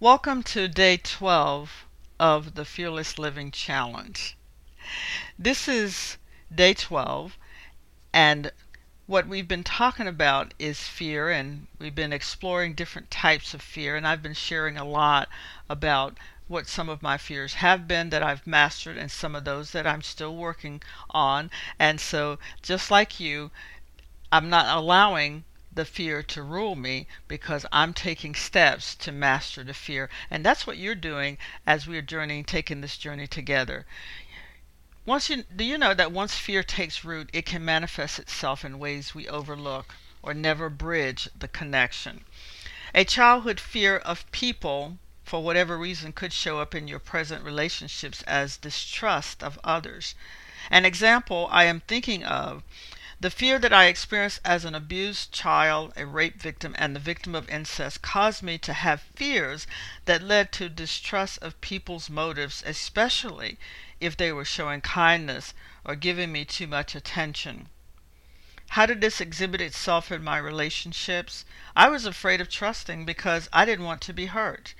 Welcome to day 12 of the Fearless Living Challenge. This is day 12, and what we've been talking about is fear, and we've been exploring different types of fear, and I've been sharing a lot about what some of my fears have been that I've mastered and some of those that I'm still working on. And so, just like you, I'm not allowing the fear to rule me because I'm taking steps to master the fear. And that's what you're doing as we're journeying, taking this journey together. Once you do you know that once fear takes root, it can manifest itself in ways we overlook or never bridge the connection. A childhood fear of people for whatever reason could show up in your present relationships as distrust of others. An example I am thinking of the fear that I experienced as an abused child, a rape victim, and the victim of incest caused me to have fears that led to distrust of people's motives, especially if they were showing kindness or giving me too much attention. How did this exhibit itself in my relationships? I was afraid of trusting because I didn't want to be hurt.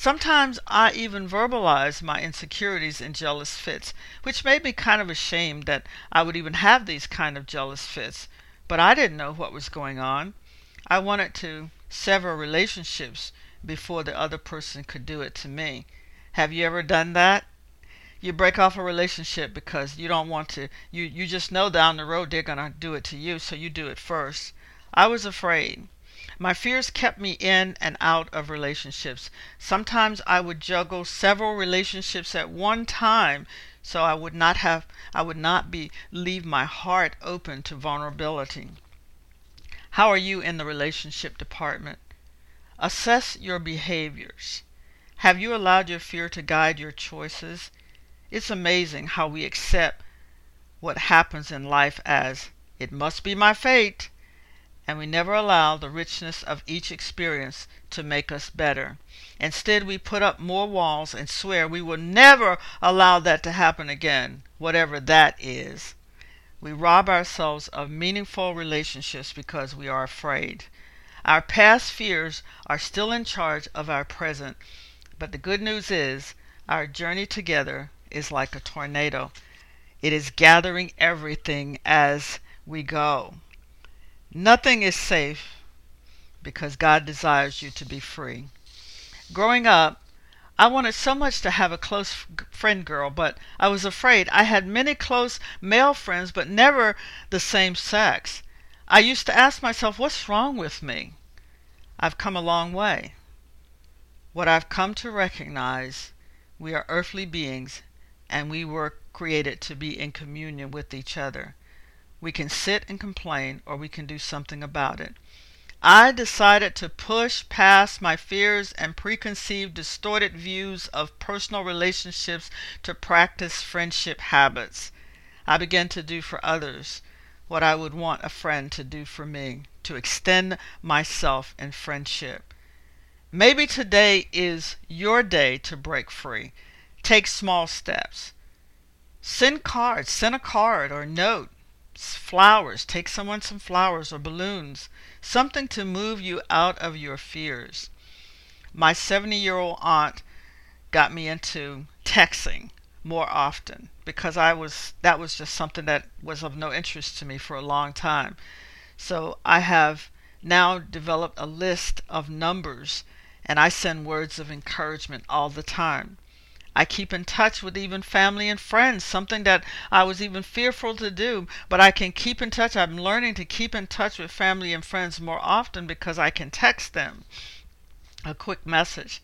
Sometimes I even verbalize my insecurities in jealous fits, which made me kind of ashamed that I would even have these kind of jealous fits. But I didn't know what was going on. I wanted to sever relationships before the other person could do it to me. Have you ever done that? You break off a relationship because you don't want to you you just know down the road they're going to do it to you, so you do it first. I was afraid. My fears kept me in and out of relationships. Sometimes I would juggle several relationships at one time so I would not have I would not be leave my heart open to vulnerability. How are you in the relationship department? Assess your behaviors. Have you allowed your fear to guide your choices? It's amazing how we accept what happens in life as it must be my fate and we never allow the richness of each experience to make us better. Instead, we put up more walls and swear we will never allow that to happen again, whatever that is. We rob ourselves of meaningful relationships because we are afraid. Our past fears are still in charge of our present, but the good news is our journey together is like a tornado. It is gathering everything as we go. Nothing is safe because God desires you to be free. Growing up, I wanted so much to have a close friend girl, but I was afraid. I had many close male friends, but never the same sex. I used to ask myself, what's wrong with me? I've come a long way. What I've come to recognize, we are earthly beings and we were created to be in communion with each other. We can sit and complain, or we can do something about it. I decided to push past my fears and preconceived, distorted views of personal relationships to practice friendship habits. I began to do for others what I would want a friend to do for me, to extend myself in friendship. Maybe today is your day to break free. Take small steps. Send cards, send a card or note flowers. Take someone some flowers or balloons, something to move you out of your fears. My 70 year old aunt got me into texting more often because I was that was just something that was of no interest to me for a long time. So I have now developed a list of numbers and I send words of encouragement all the time. I keep in touch with even family and friends, something that I was even fearful to do, but I can keep in touch. I'm learning to keep in touch with family and friends more often because I can text them a quick message.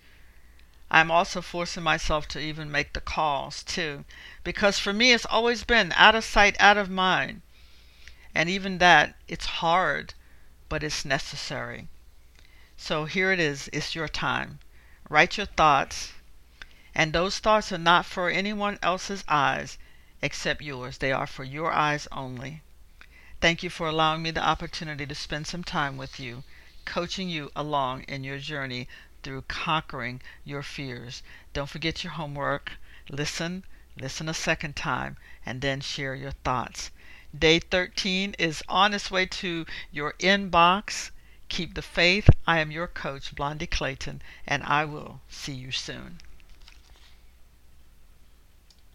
I'm also forcing myself to even make the calls too, because for me it's always been out of sight, out of mind. And even that, it's hard, but it's necessary. So here it is, it's your time. Write your thoughts and those thoughts are not for anyone else's eyes except yours. They are for your eyes only. Thank you for allowing me the opportunity to spend some time with you, coaching you along in your journey through conquering your fears. Don't forget your homework. Listen, listen a second time, and then share your thoughts. Day 13 is on its way to your inbox. Keep the faith. I am your coach, Blondie Clayton, and I will see you soon.